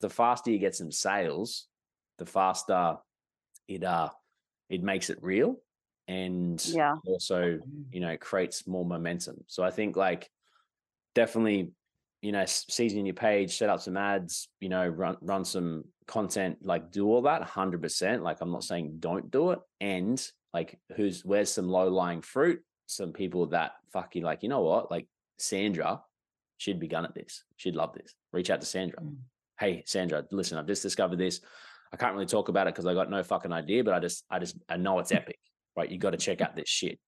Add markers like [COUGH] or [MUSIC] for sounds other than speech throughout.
the faster you get some sales, the faster it uh it makes it real and Yeah. also Mm. you know creates more momentum. So I think like definitely you know s- season your page, set up some ads, you know run run some content, like do all that hundred percent. Like I'm not saying don't do it, and like who's where's some low lying fruit, some people that fucking like you know what like Sandra, she'd be gun at this. She'd love this. Reach out to Sandra. Mm. Hey, Sandra, listen, I've just discovered this. I can't really talk about it because I got no fucking idea, but I just, I just, I know it's hmm. epic. Right? You got to check out this shit.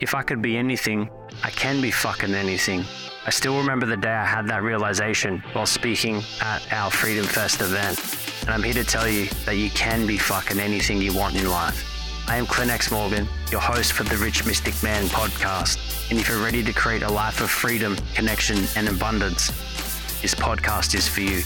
If I could be anything, I can be fucking anything. I still remember the day I had that realization while speaking at our Freedom Fest event. And I'm here to tell you that you can be fucking anything you want in life. I am Clint X Morgan, your host for the Rich Mystic Man podcast. And if you're ready to create a life of freedom, connection, and abundance, this podcast is for you.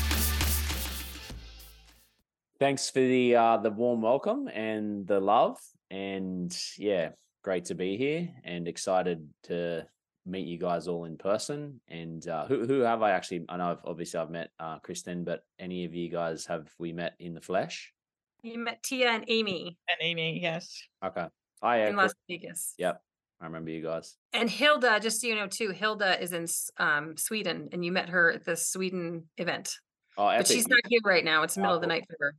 Thanks for the uh, the warm welcome and the love, and yeah, great to be here and excited to meet you guys all in person. And uh, who who have I actually? I know I've, obviously I've met uh, Kristen, but any of you guys have we met in the flesh? You met Tia and Amy And Amy, yes. Okay. Hi, yeah, in Las Vegas. Yep, I remember you guys. And Hilda, just so you know too, Hilda is in um, Sweden, and you met her at the Sweden event. Oh, But she's not here right now. It's the middle of the night for her.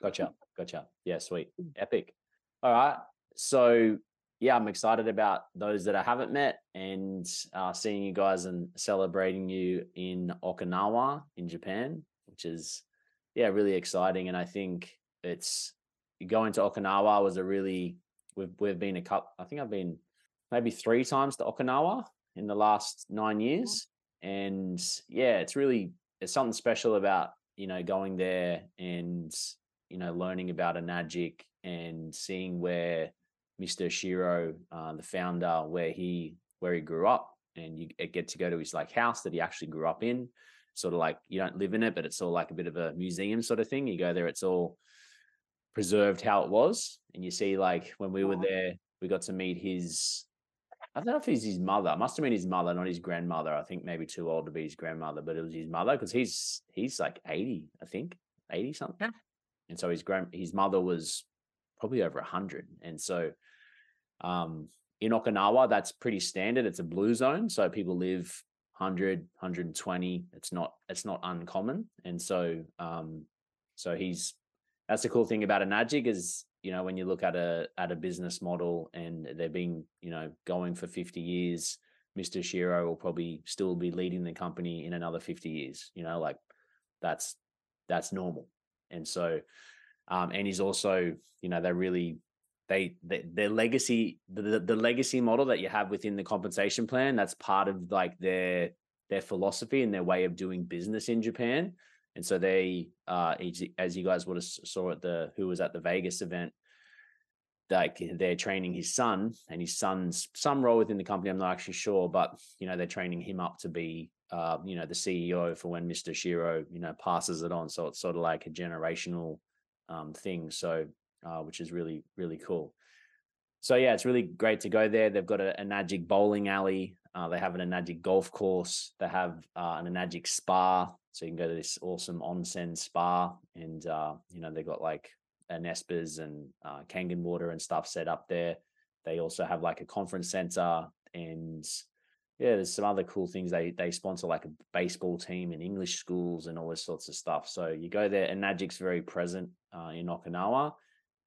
Gotcha. Gotcha. Yeah, sweet. Epic. All right. So yeah, I'm excited about those that I haven't met and uh, seeing you guys and celebrating you in Okinawa in Japan, which is yeah, really exciting. And I think it's going to Okinawa was a really we've we've been a couple I think I've been maybe three times to Okinawa in the last nine years. And yeah, it's really it's something special about, you know, going there and you know, learning about Enagic and seeing where Mr. Oshiro, uh, the founder, where he where he grew up, and you get to go to his like house that he actually grew up in. Sort of like you don't live in it, but it's all like a bit of a museum sort of thing. You go there, it's all preserved how it was, and you see like when we were there, we got to meet his. I don't know if he's his mother. Must have been his mother, not his grandmother. I think maybe too old to be his grandmother, but it was his mother because he's he's like eighty, I think, eighty something. Yeah. And so his grand his mother was probably over hundred, and so um, in Okinawa, that's pretty standard. It's a blue zone, so people live 100, 120. It's not it's not uncommon, and so um, so he's that's the cool thing about Enagic is you know when you look at a at a business model and they've been you know going for 50 years, Mr. Oshiro will probably still be leading the company in another 50 years. You know, like that's that's normal, and so um, and he's also you know they really they, they their legacy the, the the legacy model that you have within the compensation plan that's part of like their their philosophy and their way of doing business in Japan and so they uh as you- guys would have saw at the who was at the Vegas event like they're training his son and his son's some role within the company I'm not actually sure but you know they're training him up to be uh you know the CEO for when Mr. Oshiro you know passes it on so it's sort of like a generational um thing so uh, which is really really cool. So yeah, it's really great to go there. They've got a, a bowling alley. Uh, they have Enagic golf course. They have uh, Enagic spa, so you can go to this awesome onsen spa, and uh, you know they've got like Anespas and uh, Kangen water and stuff set up there. They also have like a conference center, and yeah, there's some other cool things. They they sponsor like a baseball team in English schools and all this sorts of stuff. So you go there, and Enagic's very present uh, in Okinawa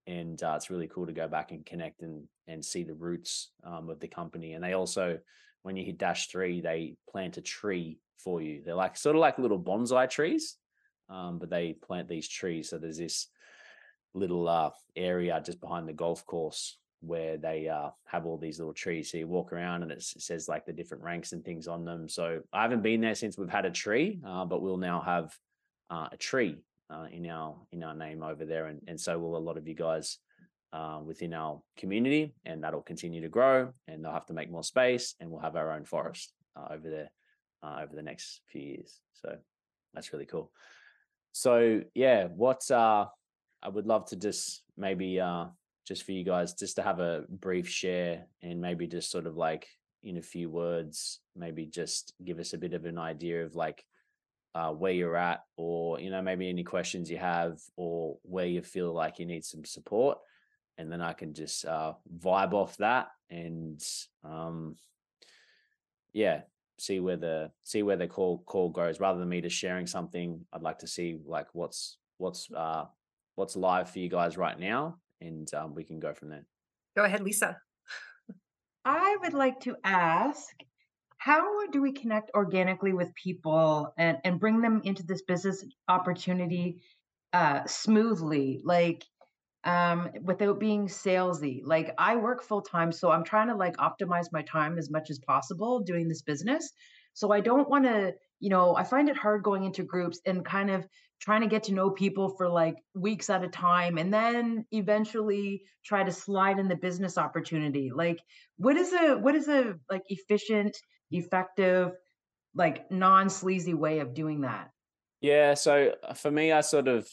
and uh, it's really cool to go back and connect and and see the roots um, of the company. And they also, when you hit dash three, they plant a tree for you. They're like sort of like little bonsai trees, um, but they plant these trees. So there's this little uh, area just behind the golf course where they uh, have all these little trees. So you walk around and it says like the different ranks and things on them. So I haven't been there since we've had a tree, uh, but we'll now have uh, a tree uh, in our in our name over there, and and so will a lot of you guys uh, within our community, and that'll continue to grow, and they'll have to make more space, and we'll have our own forest over there uh, over the next few years. So that's really cool. So yeah, what uh, I would love to just maybe uh, just for you guys just to have a brief share, and maybe just sort of like in a few words, maybe just give us a bit of an idea of like uh, where you're at, or you know maybe any questions you have, or where you feel like you need some support, and then I can just uh, vibe off that and um, yeah, see where the see where the call call goes. Rather than me just sharing something, I'd like to see like what's what's uh, what's live for you guys right now, and um, we can go from there. Go ahead, Lisa. I would like to ask how do we connect organically with people and, and bring them into this business opportunity uh, smoothly, like um, without being salesy? Like I work full time, so I'm trying to like optimize my time as much as possible doing this business. So I don't want to, you know, I find it hard going into groups and kind of trying to get to know people for like weeks at a time and then eventually try to slide in the business opportunity like what is a what is a like efficient effective like non-sleazy way of doing that yeah so uh, for me i sort of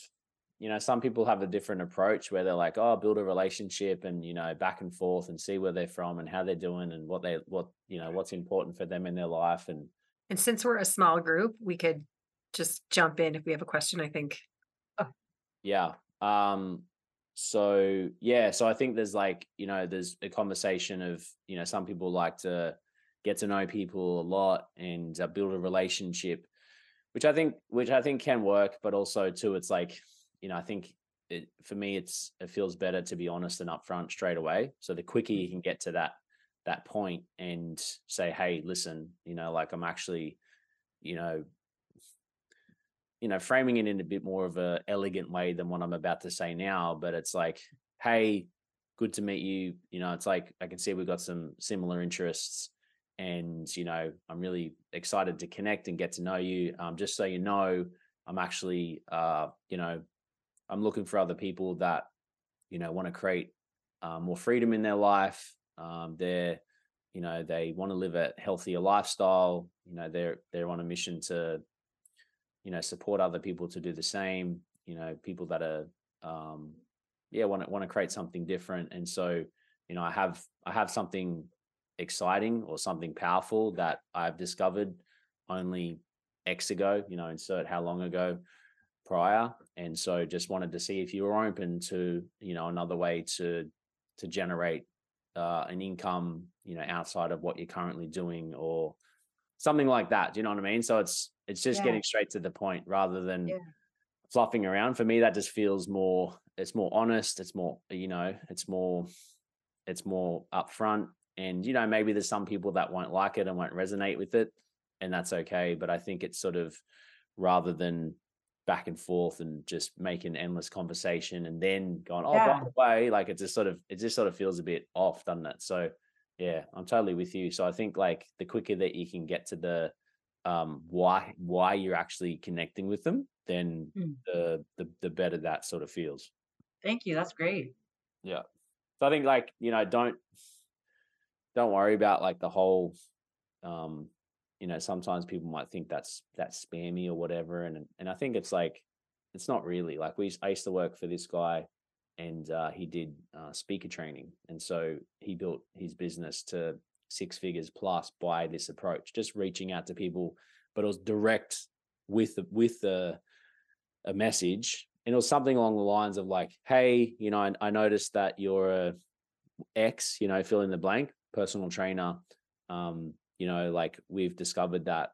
you know some people have a different approach where they're like oh build a relationship and you know back and forth and see where they're from and how they're doing and what they what you know what's important for them in their life and and since we're a small group we could just jump in if we have a question, I think. Oh. Yeah. Um, so yeah, so I think there's like, you know, there's a conversation of, you know, some people like to get to know people a lot and uh, build a relationship, which I think, which I think can work, but also too, it's like, you know, I think it, for me, it's, it feels better to be honest and upfront straight away. So the quicker you mm. can get to that, that point and say, Hey, listen, you know, like I'm actually, you know, you know, framing it in a bit more of a elegant way than what I'm about to say now. But it's like, hey, good to meet you. You know, it's like I can see we've got some similar interests, and you know, I'm really excited to connect and get to know you. Um, just so you know, I'm actually, uh, you know, I'm looking for other people that, you know, want to create uh, more freedom in their life. Um, they're, you know, they want to live a healthier lifestyle. You know, they're they're on a mission to you know support other people to do the same you know people that are um yeah want to want to create something different and so you know i have i have something exciting or something powerful that i've discovered only x ago you know insert how long ago prior and so just wanted to see if you were open to you know another way to to generate uh, an income you know outside of what you're currently doing or something like that do you know what i mean so it's it's just yeah. getting straight to the point rather than yeah. fluffing around. For me, that just feels more. It's more honest. It's more, you know, it's more, it's more upfront. And you know, maybe there's some people that won't like it and won't resonate with it, and that's okay. But I think it's sort of rather than back and forth and just making endless conversation and then going, oh, yeah. by the way, like it just sort of it just sort of feels a bit off, doesn't it? So yeah, I'm totally with you. So I think like the quicker that you can get to the um, why why you're actually connecting with them, then mm. the, the the better that sort of feels. Thank you. That's great. Yeah. So I think like you know don't don't worry about like the whole um you know sometimes people might think that's that's spammy or whatever and and I think it's like it's not really like we I used to work for this guy and uh, he did uh, speaker training and so he built his business to six figures plus by this approach, just reaching out to people, but it was direct with with the a message, and it was something along the lines of like, "Hey, you know, I, I noticed that you're a X, you know, fill in the blank, personal trainer. Um, you know, like we've discovered that."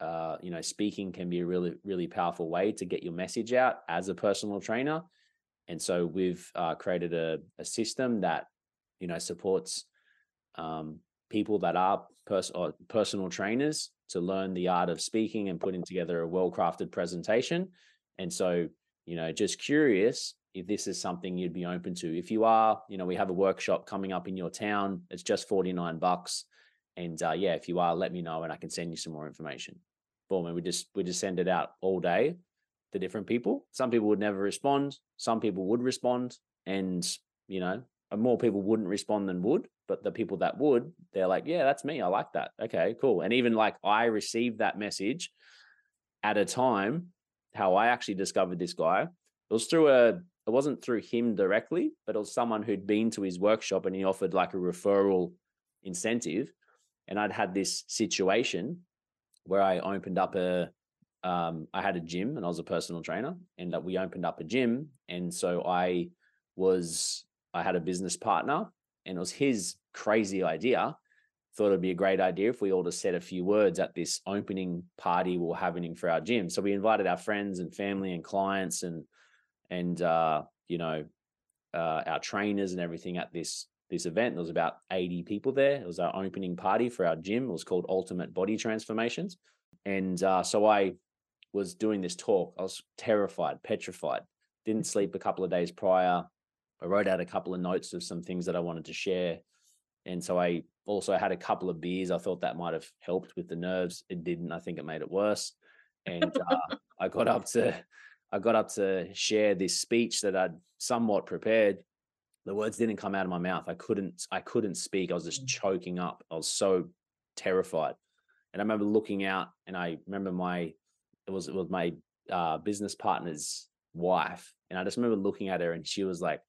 Uh, you know, speaking can be a really, really powerful way to get your message out as a personal trainer. And so we've uh, created a, a system that, you know, supports um, people that are pers- personal trainers to learn the art of speaking and putting together a well crafted presentation. And so, you know, just curious if this is something you'd be open to. If you are, you know, we have a workshop coming up in your town. It's just 49 bucks. And uh, yeah, if you are, let me know and I can send you some more information. Boom. And we just we just send it out all day to different people. Some people would never respond. Some people would respond. And, you know, more people wouldn't respond than would but the people that would they're like yeah that's me i like that okay cool and even like i received that message at a time how i actually discovered this guy it was through a it wasn't through him directly but it was someone who'd been to his workshop and he offered like a referral incentive and i'd had this situation where i opened up a um, I had a gym and I was a personal trainer, and that we opened up a gym, and so I was I had a business partner, and it was his crazy idea. Thought it'd be a great idea if we all just said a few words at this opening party we were having for our gym. So we invited our friends and family and clients and and uh, you know uh, our trainers and everything at this this event. There was about 80 people there. It was our opening party for our gym. It was called Ultimate Body Transformations. And uh, so I was doing this talk. I was terrified, petrified. Didn't sleep a couple of days prior. I wrote out a couple of notes of some things that I wanted to share. And so I also had a couple of beers. I thought that might have helped with the nerves. It didn't. I think it made it worse. And uh, [LAUGHS] I got up to I got up to share this speech that I'd somewhat prepared. The words didn't come out of my mouth. I couldn't I couldn't speak. I was just choking up. I was so terrified. And I remember looking out and I remember my it was it was my uh, business partner's wife. And I just remember looking at her and she was like,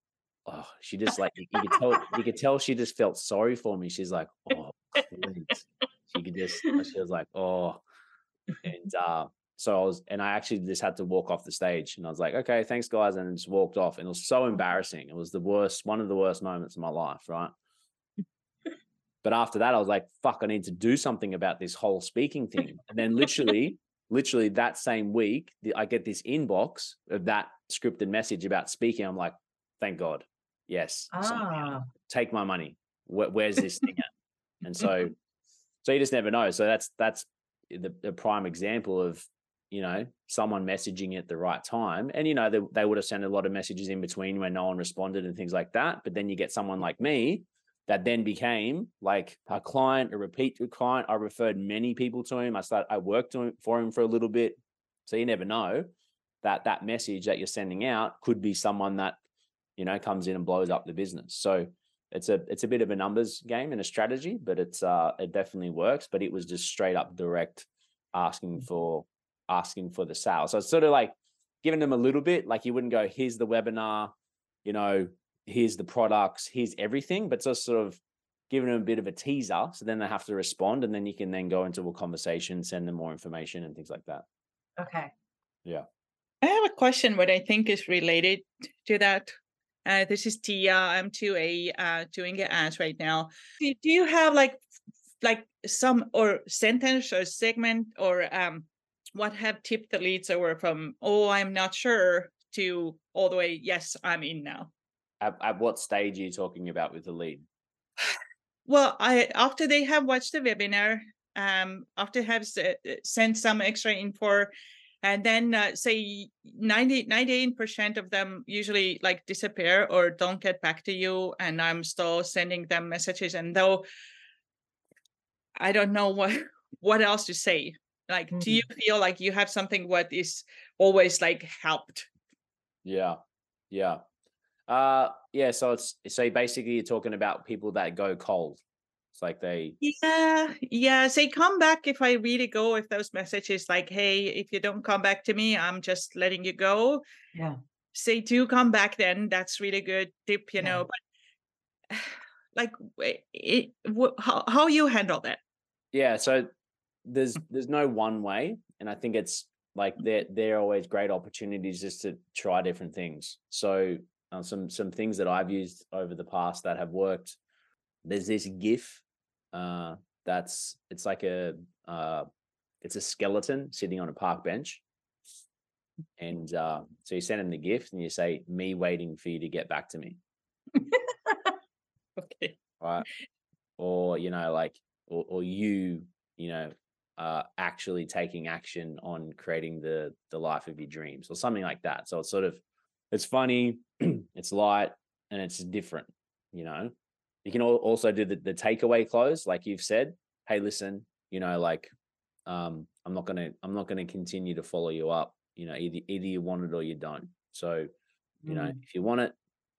oh, she just like you, could tell you could tell she just felt sorry for me. She's like, oh, [LAUGHS] please. She could just she was like, oh, and uh, so I was, and I actually just had to walk off the stage, and I was like, okay, thanks, guys, and just walked off, and it was so embarrassing. It was the worst, one of the worst moments of my life, right? but after that, I was like, fuck, I need to do something about this whole speaking thing. And then literally, literally that same week, I get this inbox of that scripted message about speaking. I'm like, thank God, yes, Ah, take my money. Where, where's this thing at? And so, [LAUGHS] so you just never know. So that's that's the, the prime example of you know someone messaging at the right time, and you know they they would have sent a lot of messages in between when no one responded and things like that. But then you get someone like me that then became like a client, a repeat client. I referred many people to him. I started, I worked for him for a little bit. So you never know that that message that you're sending out could be someone that you know comes in and blows up the business. So it's a it's a bit of a numbers game and a strategy, but it's uh it definitely works. But it was just straight up direct asking for asking for the sale. So it's sort of like giving them a little bit, like you wouldn't go, here's the webinar, you know, here's the products, here's everything, but just sort of giving them a bit of a teaser. So then they have to respond, and then you can then go into a conversation, send them more information and things like that. okay. Yeah. I have a question what I think is related to that. Uh, this is Tia. I'm 2A uh, doing an ads right now. Do, do you have like like some or sentence or segment or um what have tipped the leads over from oh I'm not sure to all the way yes I'm in now. At, at what stage are you talking about with the lead? Well, I after they have watched the webinar, um, after have s- uh, sent some extra info, and then uh, say 90 98% of them usually like disappear or don't get back to you, and I'm still sending them messages, and though I don't know what [LAUGHS] what else to say. Like, do you feel like you have something what is always like helped? Yeah. Yeah. Uh yeah, so it's so basically you're talking about people that go cold. It's like they Yeah, yeah. Say come back if I really go. If those messages like, hey, if you don't come back to me, I'm just letting you go. Yeah. Say do come back then. That's really good tip, you Yeah. know. But [SIGHS] like, it, how how you handle that? yeah, so there's [LAUGHS] there's no one way. And I think it's like they're they're always great opportunities just to try different things. So uh, some some things that I've used over the past that have worked. There's this GIF uh that's it's like a uh it's a skeleton sitting on a park bench. And uh, so you send him the gift and you say, me waiting for you to get back to me. [LAUGHS] Okay. right? Or you know, like, or, or you, you know, uh, actually taking action on creating the the life of your dreams, or something like that. So it's sort of, it's funny, [CLEARS THROAT] it's light, and it's different. You know, you can also do the the takeaway close, like you've said. Hey, listen, you know, like, um, I'm not gonna, I'm not gonna continue to follow you up. You know, either either you want it or you don't. So, you know, Mm. if you want it,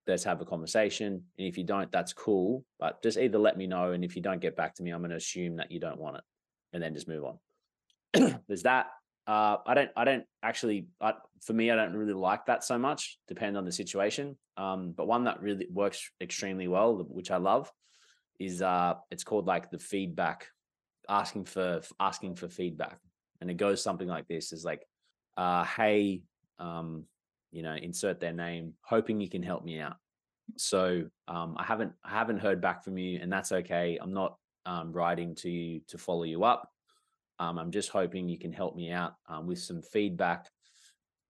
let's have a conversation. And if you don't, that's cool. But just either let me know. And if you don't get back to me, I'm going to assume that you don't want it and then just move on. [CLEARS THROAT] There's that. Uh, I don't, I don't actually, I, for me, I don't really like that so much, depend on the situation. Um, but one that really works extremely well, which I love, is uh, it's called like the feedback, asking for asking for feedback. and it goes something like this: is like, uh, hey, um, you know, insert their name, hoping you can help me out. So um, I haven't I haven't heard back from you, and that's okay. I'm not um, writing to you to follow you up. Um, I'm just hoping you can help me out um, with some feedback.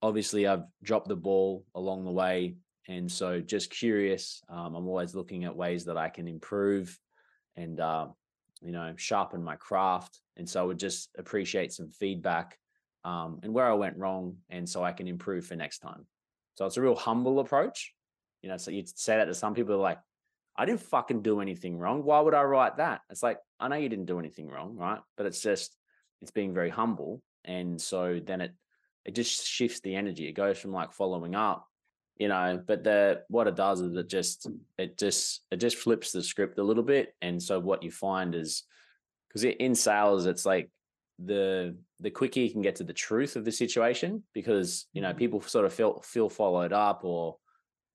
Obviously, I've dropped the ball along the way, and so just curious. Um, I'm always looking at ways that I can improve and uh, you know sharpen my craft. And so I would just appreciate some feedback um, and where I went wrong, and so I can improve for next time. So it's a real humble approach. You know, so you'd say that to some people like, I didn't fucking do anything wrong. Why would I write that? It's like, I know you didn't do anything wrong, right? But it's just, it's being very humble. And so then it, it just shifts the energy. It goes from like following up, you know, but the, what it does is it just, it just, it just flips the script a little bit. And so what you find is, because in sales, it's like the, the quicker you can get to the truth of the situation, because, you know, mm-hmm. people sort of feel, feel followed up or,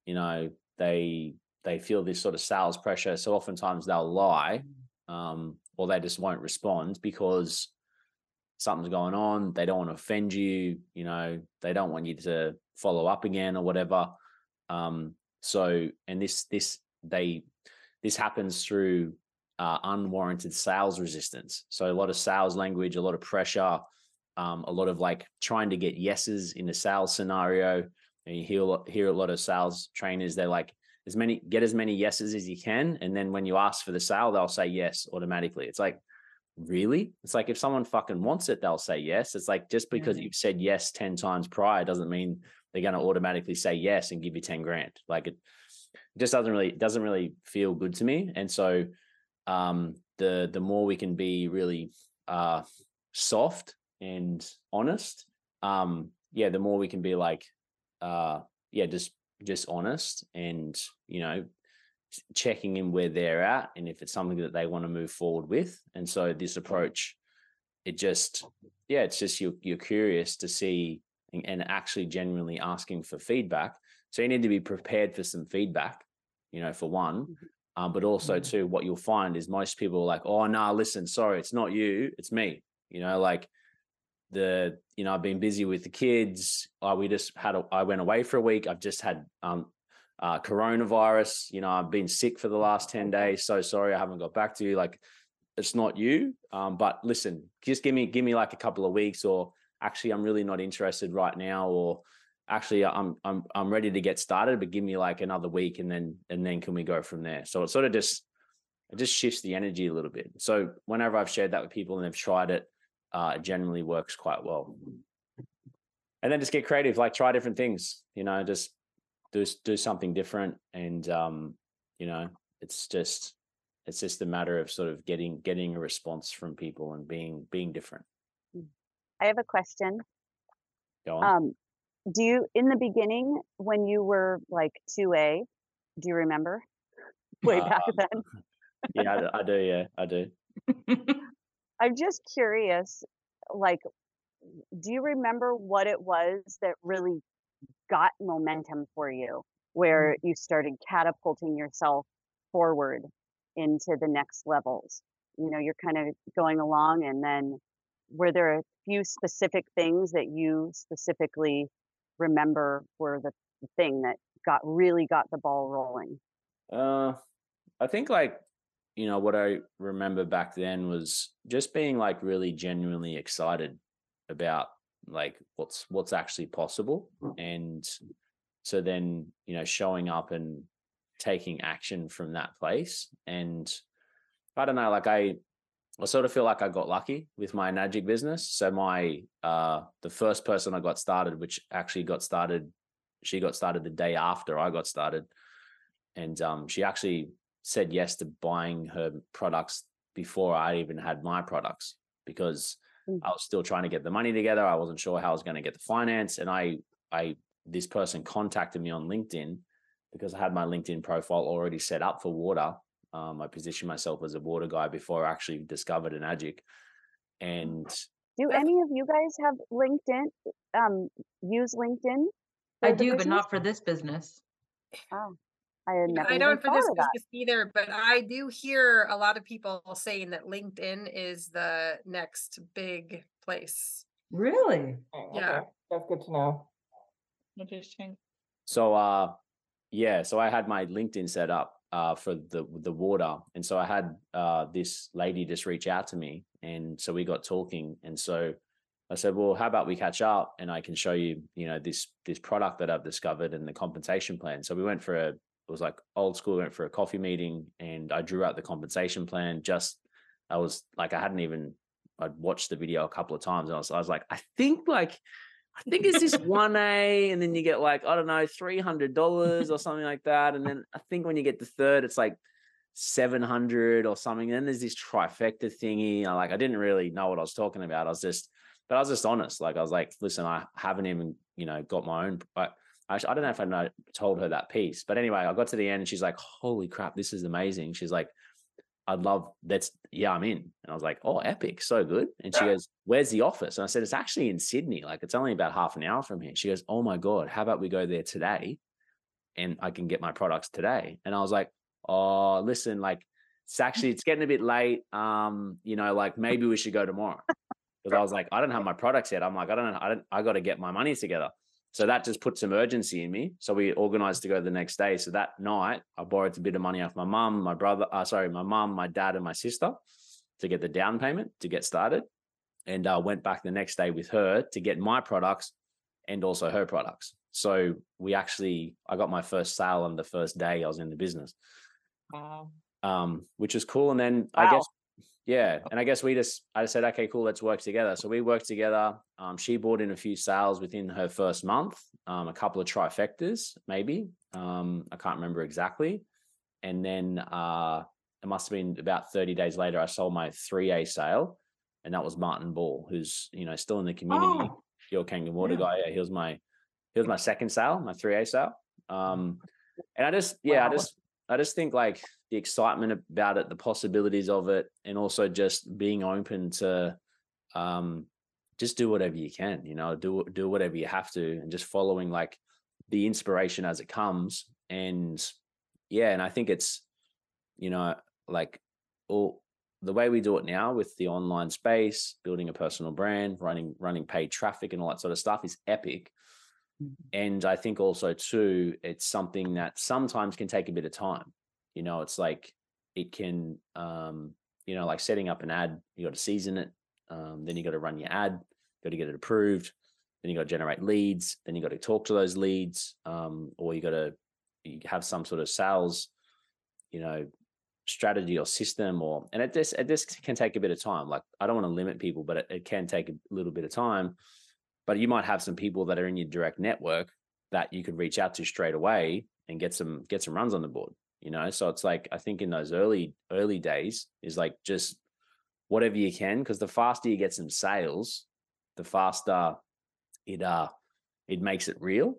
you know, they, they feel this sort of sales pressure. So oftentimes they'll lie um, or they just won't respond because something's going on. They don't want to offend you. You know, they don't want you to follow up again or whatever. Um, so, and this, this, they, this happens through uh, unwarranted sales resistance. So a lot of sales language, a lot of pressure, um, a lot of like trying to get yeses in a sales scenario. And you hear hear a lot of sales trainers. They're like, as many get as many yeses as you can and then when you ask for the sale they'll say yes automatically. It's like really? It's like if someone fucking wants it they'll say yes. It's like just because Mhm. you've said yes 10 times prior doesn't mean they're going to automatically say yes and give you 10 grand. Like it, it just doesn't really doesn't really feel good to me. And so um the the more we can be really uh soft and honest um yeah the more we can be like uh yeah just just honest and you know checking in where they're at and if it's something that they want to move forward with. And so this approach it just yeah it's just you're, you're curious to see and, and actually genuinely asking for feedback. So you need to be prepared for some feedback you know for one um, but also Mhm. too what you'll find is most people are like oh no nah, listen sorry it's not you it's me you know like the you know I've been busy with the kids. Uh, we just had a, I went away for a week. I've just had um uh coronavirus. You know I've been sick for the last ten days. So sorry I haven't got back to you. Like it's not you. Um, but listen, just give me give me like a couple of weeks, or actually I'm really not interested right now, or actually I'm I'm I'm ready to get started, but give me like another week, and then and then can we go from there? So it sort of just it just shifts the energy a little bit. So whenever I've shared that with people and they've tried it, uh, it generally works quite well. And then just get creative, like try different things, you know, just do do something different. And um, you know, it's just it's just a matter of sort of getting getting a response from people and being being different. I have a question. Go on. Um, do you, in the beginning, when you were like 2A, do you remember? [LAUGHS] Way back Um, then? [LAUGHS] yeah, I do, I do. Yeah, I do. [LAUGHS] I'm just curious, like, do you remember what it was that really got momentum for you, where you started catapulting yourself forward into the next levels? You know, you're kind of going along, and then were there a few specific things that you specifically remember were the the thing that got really got the ball rolling? Uh, I think like you know what I remember back then was just being like really genuinely excited about like what's what's actually possible, and so then you know showing up and taking action from that place. And I don't know, like I I sort of feel like I got lucky with my Enagic business. So my uh the first person I got started, which actually got started, she got started the day after I got started. And um she actually said yes to buying her products before I even had my products because Mm. I was still trying to get the money together. I wasn't sure how I was going to get the finance. And I I this person contacted me on LinkedIn because I had my LinkedIn profile already set up for water. Um, I positioned myself as a water guy before I actually discovered Enagic. And Do any of you guys have LinkedIn? Um, use LinkedIn? I for the do, but not for this business. Oh, I had never I don't for this business either, but I do hear a lot of people saying that LinkedIn is the next big place. Really? Oh, Yeah. okay. That's good to know. Interesting. So uh yeah, so I had my LinkedIn set up uh for the the water. And so I had uh this lady just reach out to me and so we got talking and so I said, "Well, how about we catch up and I can show you, you know, this this product that I've discovered and the compensation plan." So we went for a it was like old school, we went for a coffee meeting and I drew out the compensation plan just I was like I hadn't even I'd watched the video a couple of times and I was I was like, I think like I think it's this [LAUGHS] one A, and then you get like I don't know three hundred dollars or something like that, and then I think when you get the third, it's like seven hundred or something. And then there's this trifecta thingy. I like I didn't really know what I was talking about. I was just, but I was just honest. Like I was like, listen, I haven't even you know got my own. But actually, I don't know if I know, told her that piece. But anyway, I got to the end, and she's like, "Holy crap, this is amazing." She's like, I'd love that's yeah, I'm in. And I was like, oh, epic, so good. And she [LAUGHS] goes, Where's the office? And I said, It's actually in Sydney. Like it's only about half an hour from here. She goes, Oh my God, how about we go there today? And I can get my products today. And I was like, Oh, listen, like it's actually it's getting a bit late. Um, you know, like maybe we should go tomorrow. Because I was like, I don't have [LAUGHS] my products yet. I'm like, I don't know, I don't I gotta get my money together. So that just put some urgency in me. So we organized to go the next day. So that night, I borrowed a bit of money off my mum, my brother, uh, sorry, my mum, my dad, and my sister to get the down payment to get started. And uh, went back the next day with her to get my products and also her products. So we actually, I got my first sale on the first day I was in the business, Wow. um, which was cool. And then I guess yeah. And I guess we just, I said, okay, cool, let's work together. So we worked together. Um, she brought in a few sales within her first month, um, a couple of trifectas, maybe. Um, I can't remember exactly. And then uh, it must have been about 30 days later, I sold my 3A sale. And that was Martin Ball, who's, you know, still in the community, Oh, your Kangen Water yeah. guy. Yeah, he was my, he was my second sale, my 3A sale. Um, and I just, yeah, I just, I just think like the excitement about it, the possibilities of it, and also just being open to um just do whatever you can, you know, do do whatever you have to and just following like the inspiration as it comes. And yeah, and I think it's, you know, like all the way we do it now with the online space, building a personal brand, running running paid traffic and all that sort of stuff is epic and i think also too it's something that sometimes can take a bit of time. You know it's like it can um you know like setting up an ad you got to season it um, then you got to run your ad got to get it approved then you got to generate leads then you got to talk to those leads um, or you got to you have some sort of sales you know strategy or system or and it just it just can take a bit of time. Like i don't want to limit people but it, it can take a little bit of time but you might have some people that are in your direct network that you could reach out to straight away and get some get some runs on the board you know so it's like i think in those early early days is like just whatever you can because the faster you get some sales the faster it uh it makes it real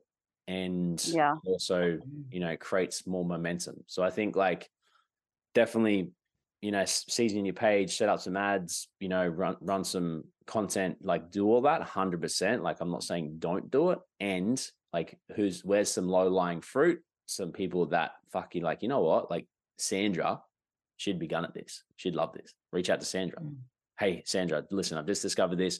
and Yeah. also Mm. you know creates more momentum so i think like definitely you know s- season your page set up some ads you know run run some content like do all that 100% like i'm not saying don't do it and like who's where's some low lying fruit? Some people that fucking like you know what? Like sandra she'd be gun at this. She'd love this. Reach out to sandra. Mm. hey sandra listen i've just discovered this.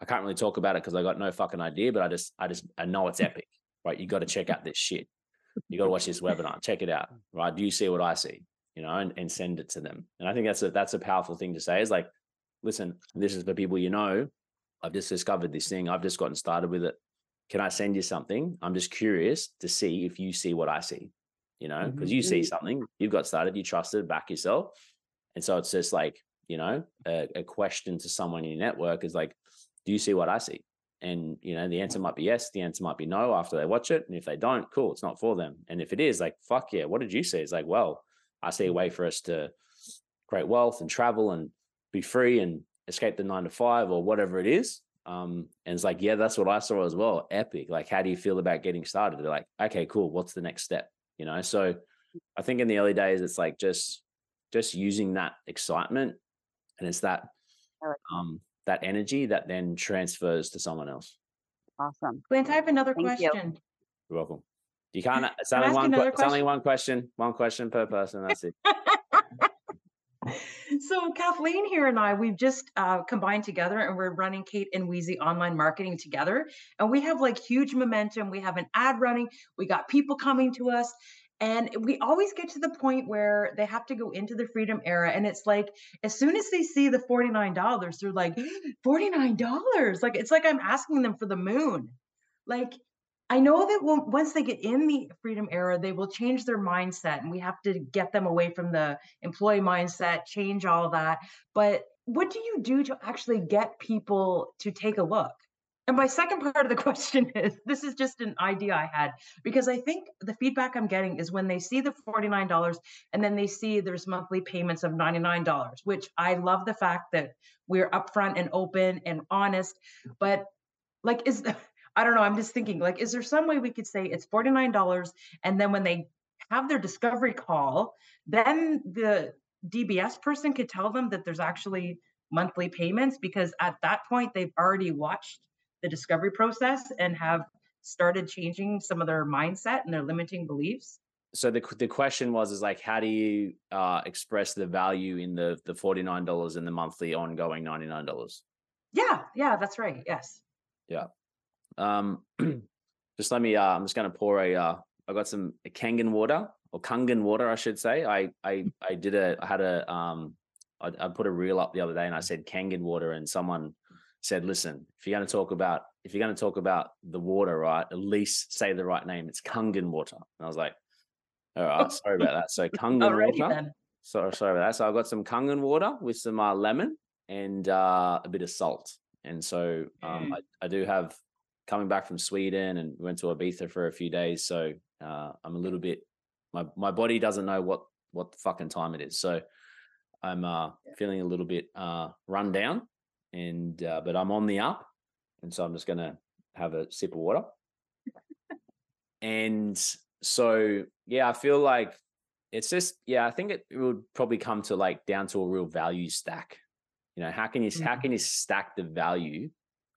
I can't really talk about it because i got no fucking idea but i just i just i know it's epic right? You got to check out this shit. You got to watch this webinar. Check it out right? Do you see what i see you know and, and send it to them. And i think that's a that's a powerful thing to say is like listen this is for people you know. I've just discovered this thing. I've just gotten started with it. Can i send you something? I'm just curious to see if you see what i see you know because you see Mhm. something you've got started you trusted back yourself. And so it's just like you know a, a question to someone in your network is like do you see what i see? And you know the answer might be yes the answer might be no after they watch it. And if they don't cool it's not for them. And if it is like fuck yeah what did you see? It's like well i see a way for us to create wealth and travel and be free and escape the nine to five or whatever it is um and it's like yeah that's what i saw as well epic like how do you feel about getting started they're like okay cool what's the next step you know so i think in the early days it's like just just using that excitement and it's that um that energy that then transfers to someone else Awesome. Clint, I have another Thank you. question. you're welcome You can't. It's only one. It's only question? one question. One question per person. That's it. [LAUGHS] So Kathleen here and I, we've just uh, combined together and we're running Kate and Wheezy online marketing together. And we have like huge momentum. We have an ad running. We got people coming to us. And we always get to the point where they have to go into the freedom era. And it's like, as soon as they see the $49, they're like, [GASPS] $49. Like, it's like I'm asking them for the moon. Like, I know that once they get in the freedom era, they will change their mindset, and we have to get them away from the employee mindset, change all that. But what do you do to actually get people to take a look? And my second part of the [LAUGHS] question is this is just an idea I had because I think the feedback I'm getting is when they see the $49 and then they see there's monthly payments of $99, which I love the fact that we're upfront and open and honest. But like, is I don't know. I'm just thinking, like, is there some way we could say it's $49 and then when they have their discovery call, then the DBS person could tell them that there's actually monthly payments because at that point they've already watched the discovery process and have started changing some of their mindset and their limiting beliefs. So the the question was is like, how do you uh, express the value in the the forty nine dollars and the monthly ongoing ninety nine dollars? Yeah, yeah, that's right. Yes. Um, [CLEARS THROAT] just let me. Uh, I'm just going to pour a. Uh, I got some Kangen water or Kangen water, I should say. I I I did a. I had a. Um, I, I put a reel up the other day, and I said Kangen water, and someone said, "Listen, if you're going to talk about if you're going to talk about the water, right, at least say the right name. It's Kangen water." And I was like, "All right, [LAUGHS] sorry about that." So Kangen Already water. then. Sorry, sorry about that. So I've got some Kangen water with some uh, lemon and uh, a bit of salt. And so um, I, I do have coming back from Sweden and went to Ibiza for a few days. So uh, I'm a little bit my my body doesn't know what what the fucking time it is. So I'm uh, feeling a little bit uh, run down, and uh, but I'm on the up, and so I'm just gonna have a sip of water. and so yeah, I feel like it's just yeah, I think it, it would probably come to like down to a real value stack. You know, how can you how Mhm. can you stack the value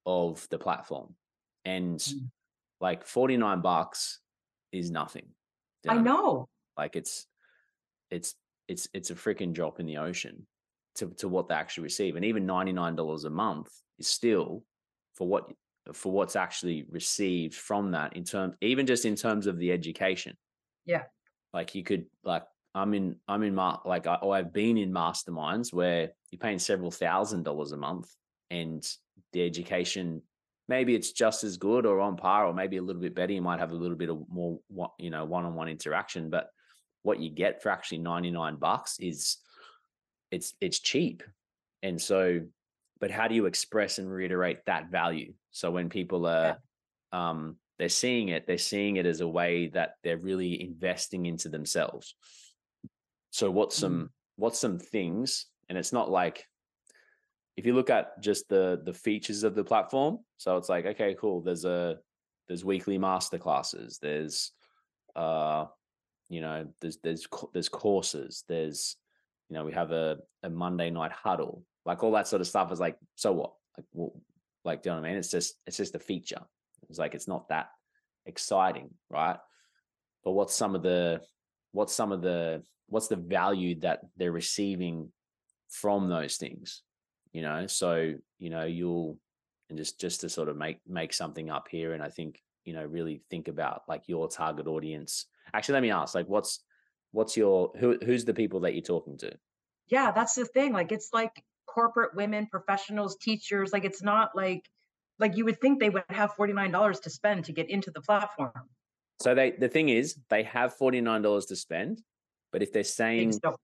of the platform? And Mm. like 49 bucks is nothing. You I know. like it's it's it's it's a freaking drop in the ocean to to what they actually receive and even $99 a month is still for what for what's actually received from that in terms even just in terms of the education Yeah. like you could like i'm in i'm in mar- like I, or i've been in masterminds where you're paying several thousand dollars a month and the education maybe it's just as good or on par or maybe a little bit better. You might have a little bit of more you know one-on-one interaction but what you get for actually 99 bucks is it's it's cheap. And so but how do you express and reiterate that value? So when people are um they're seeing it they're seeing it as a way that they're really investing into themselves. So what's some what's some things and it's not like if you look at just the the features of the platform so it's like okay cool there's a there's weekly master classes there's uh you know there's there's there's courses there's you know we have a, a monday night huddle like all that sort of stuff is like so what? Like well, like do you know what i mean? It's just it's just a feature. It's like it's not that exciting right? But what's some of the what's some of the what's the value that they're receiving from those things you know so you know you'll and just just to sort of make make something up here and i think you know really think about like your target audience actually let me ask like what's what's your who who's the people that you're talking to Yeah, that's the thing. Like it's like corporate women, professionals, teachers. Like it's not like like you would think they would have $49 to spend to get into the platform. so they the thing is they have $49 to spend but if they're saying don't.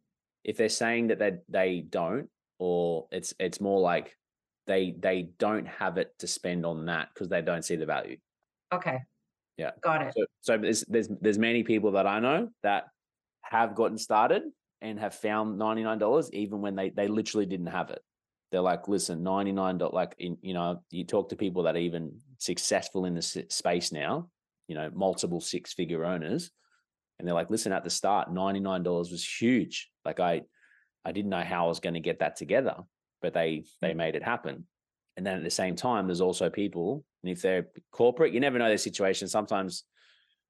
if they're saying that they they don't or it's it's more like they they don't have it to spend on that because they don't see the value Okay. Yeah. Got it. so, so there's there's there's many people that I know that have gotten started and have found ninety nine dollars even when they they literally didn't have it. They're like, listen, ninety nine. Like, in, you know, you talk to people that are even successful in this space now. You know, multiple six figure owners, and they're like, listen, at the start, ninety nine dollars was huge. Like, I I didn't know how I was going to get that together, but they they made it happen. And then at the same time, there's also people, and if they're corporate, you never know their situation. Sometimes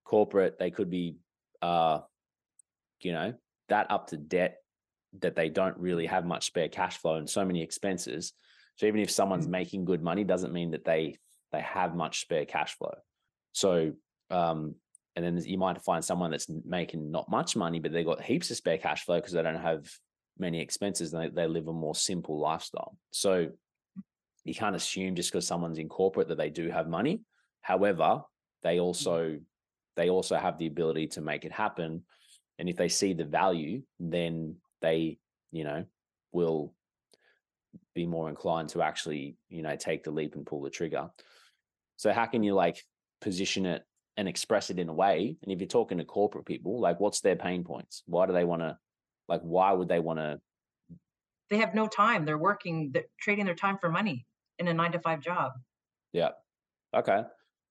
corporate, they could be, uh, you know, that up to debt that they don't really have much spare cash flow and so many expenses. So even if someone's Mm. making good money, doesn't mean that they they have much spare cash flow. So um, and then you might find someone that's making not much money, but they got heaps of spare cash flow because they don't have many expenses and they, they live a more simple lifestyle. So you can't assume just because someone's in corporate that they do have money. However, they also mm-hmm. they also have the ability to make it happen. And if they see the value, then they, you know, will be more inclined to actually, you know, take the leap and pull the trigger. So how can you like position it and express it in a way? And if you're talking to corporate people, like what's their pain points? Why do they want to like why would they want to They have no time. They're working, they're trading their time for money in a nine to five job. Yeah. Okay.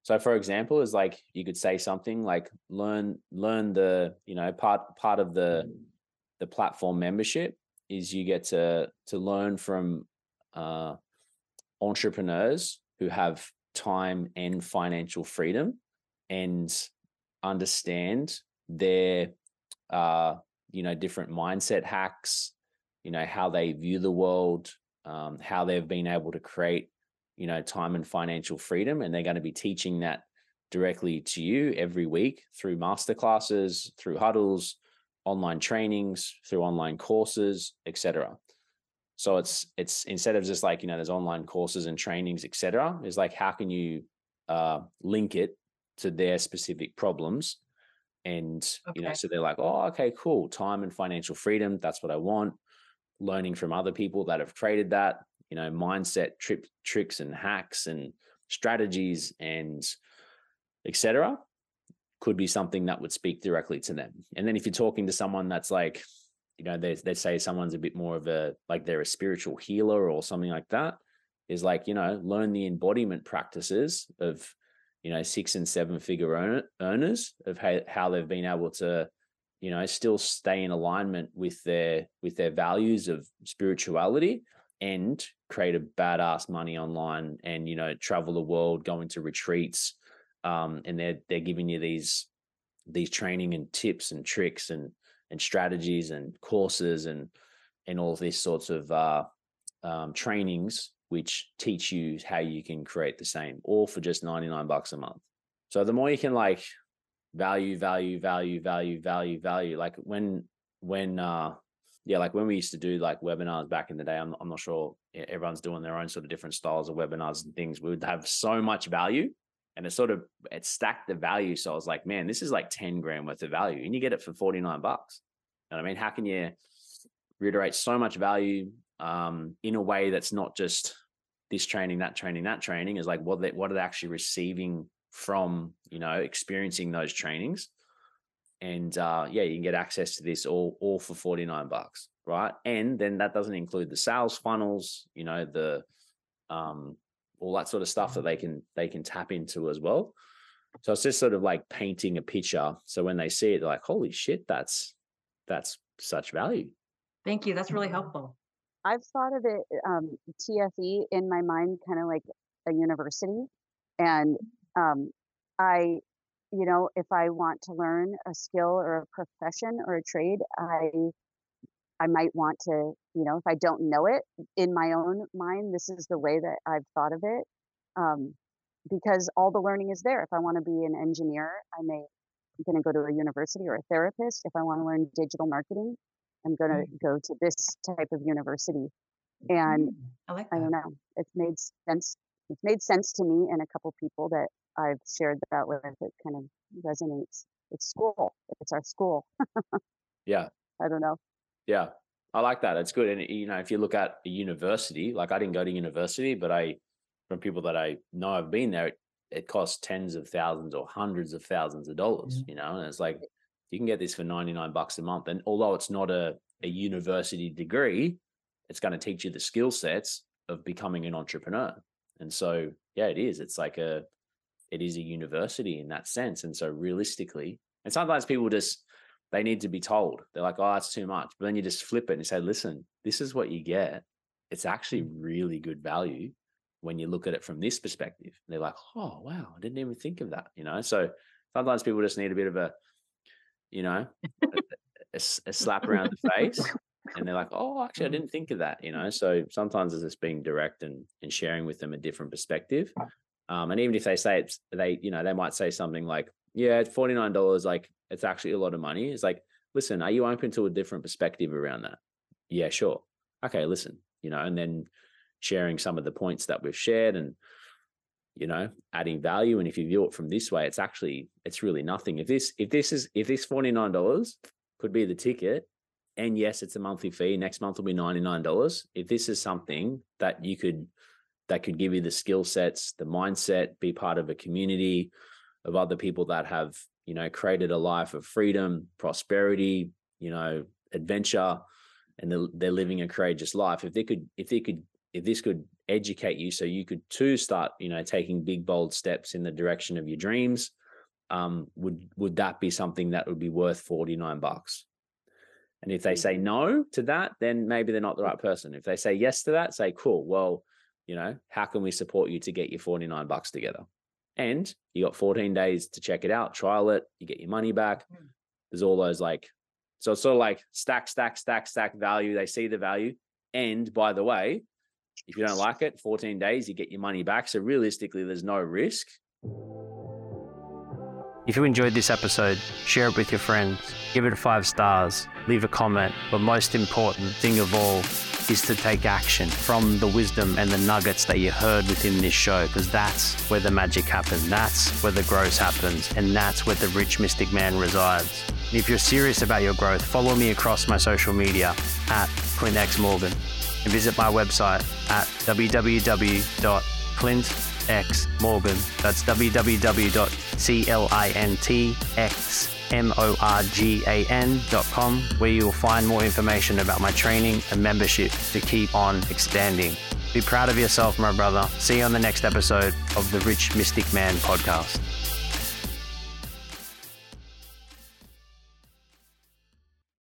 So for example, is like you could say something like learn learn the, you know, part part of the the platform membership is you get to to learn from uh entrepreneurs who have time and financial freedom and understand their uh you know different mindset hacks you know how they view the world um, how they've been able to create you know time and financial freedom and they're going to be teaching that directly to you every week through masterclasses through huddles online trainings through online courses etc so it's it's instead of just like you know there's online courses and trainings etc is like how can you uh, link it to their specific problems and you know so they're like oh okay cool time and financial freedom that's what i want. Learning from other people that have created that you know mindset trip tricks and hacks and strategies and etc could be something that would speak directly to them. And then if you're talking to someone that's like you know they, they say someone's a bit more of a like they're a spiritual healer or something like that is like you know learn the embodiment practices of you know six and seven figure earner, earners of how, how they've been able to you know still stay in alignment with their with their values of spirituality and create a badass money online and you know travel the world going to retreats um, and they're they're giving you these these training and tips and tricks and and strategies and courses and and all these sorts of uh, um, trainings which teach you how you can create the same all for just 99 bucks a month. So the more you can like value value value value value value like when when uh yeah like when we used to do like webinars back in the day i'm, I'm not sure everyone's doing their own sort of different styles of webinars and things we would have so much value and it sort of it stacked the value so i was like man this is like 10 grand worth of value and you get it for 49 bucks. What i mean? How can you reiterate so much value um in a way that's not just this training that training that training is like what they what are they actually receiving from you know experiencing those trainings? And uh yeah you can get access to this all all for 49 bucks right? And then that doesn't include the sales funnels you know the um all that sort of stuff that they can they can tap into as well. So it's just sort of like painting a picture. So when they see it they're like holy shit that's that's such value. Thank you. That's really helpful. I've thought of it, um, TFE in my mind, kind of like a university. And um, I, you know, if I want to learn a skill or a profession or a trade, I, I might want to, you know, if I don't know it in my own mind, this is the way that I've thought of it. Um, because all the learning is there. If I want to be an engineer, I may, I'm going to go to a university or a therapist. If I want to learn digital marketing, I'm going to go to this type of university. And Mm, I like I don't know. It's made sense. It's made sense to me and a couple people that I've shared that with. It kind of resonates. It's school. It's our school. yeah I don't know. Yeah, I like that. It's good. And you know, if you look at a university, like I didn't go to university, but I, from people that I know have been there, it, it costs tens of thousands or hundreds of thousands of dollars. You know, and it's like you can get this for ninety nine bucks a month. And although it's not a a university degree, it's going to teach you the skill sets of becoming an entrepreneur. And so, yeah, it is. It's like a, it is a university in that sense. And so, realistically, and sometimes people just they need to be told. They're like, oh, it's too much. But then you just flip it and you say, listen, this is what you get. It's actually mm. really good value when you look at it from this perspective. And they're like, oh, wow, I didn't even think of that. You know, so Sometimes people just need a bit of a, you know, [LAUGHS] a slap around the face, and they're like, "Oh, actually, I Mm. didn't think of that." You know, so sometimes it's just being direct and and sharing with them a different perspective. Um, and even if they say it's they, you know, they might say something like, "Yeah, it's forty nine dollars. Like, it's actually a lot of money." It's like, listen, are you open to a different perspective around that? Yeah, sure. Okay, listen, you know, and then sharing some of the points that we've shared and you know adding value and if you view it from this way it's actually it's really nothing. If this if this is if this $49 could be the ticket and yes it's a monthly fee next month will be $99 if this is something that you could that could give you the skill sets the mindset be part of a community of other people that have you know created a life of freedom prosperity you know adventure and they're, they're living a courageous life. If they could if they could if this could educate you so you could too start you know taking big bold steps in the direction of your dreams um would would that be something that would be worth 49 bucks? And if they say no to that then maybe they're not the right person. If they say yes to that say cool well you know how can we support you to get your 49 bucks together? And you got 14 days to check it out trial it you get your money back. Mm. there's all those like so it's sort of like stack stack stack stack value. They see the value. And by the way if you don't like it, 14 days, you get your money back. So realistically, there's no risk. If you enjoyed this episode, share it with your friends, give it five stars, leave a comment, but most important thing of all is to take action from the wisdom and the nuggets that you heard within this show, because that's where the magic happens, that's where the growth happens, and that's where the rich mystic man resides. And if you're serious about your growth, follow me across my social media at Clint X Morgan and visit my website at www.clintxmorgan. That's www.clintxmorgan.com, where you will find more information about my training and membership to keep on expanding. Be proud of yourself, my brother. See you on the next episode of the Rich Mystic Man podcast.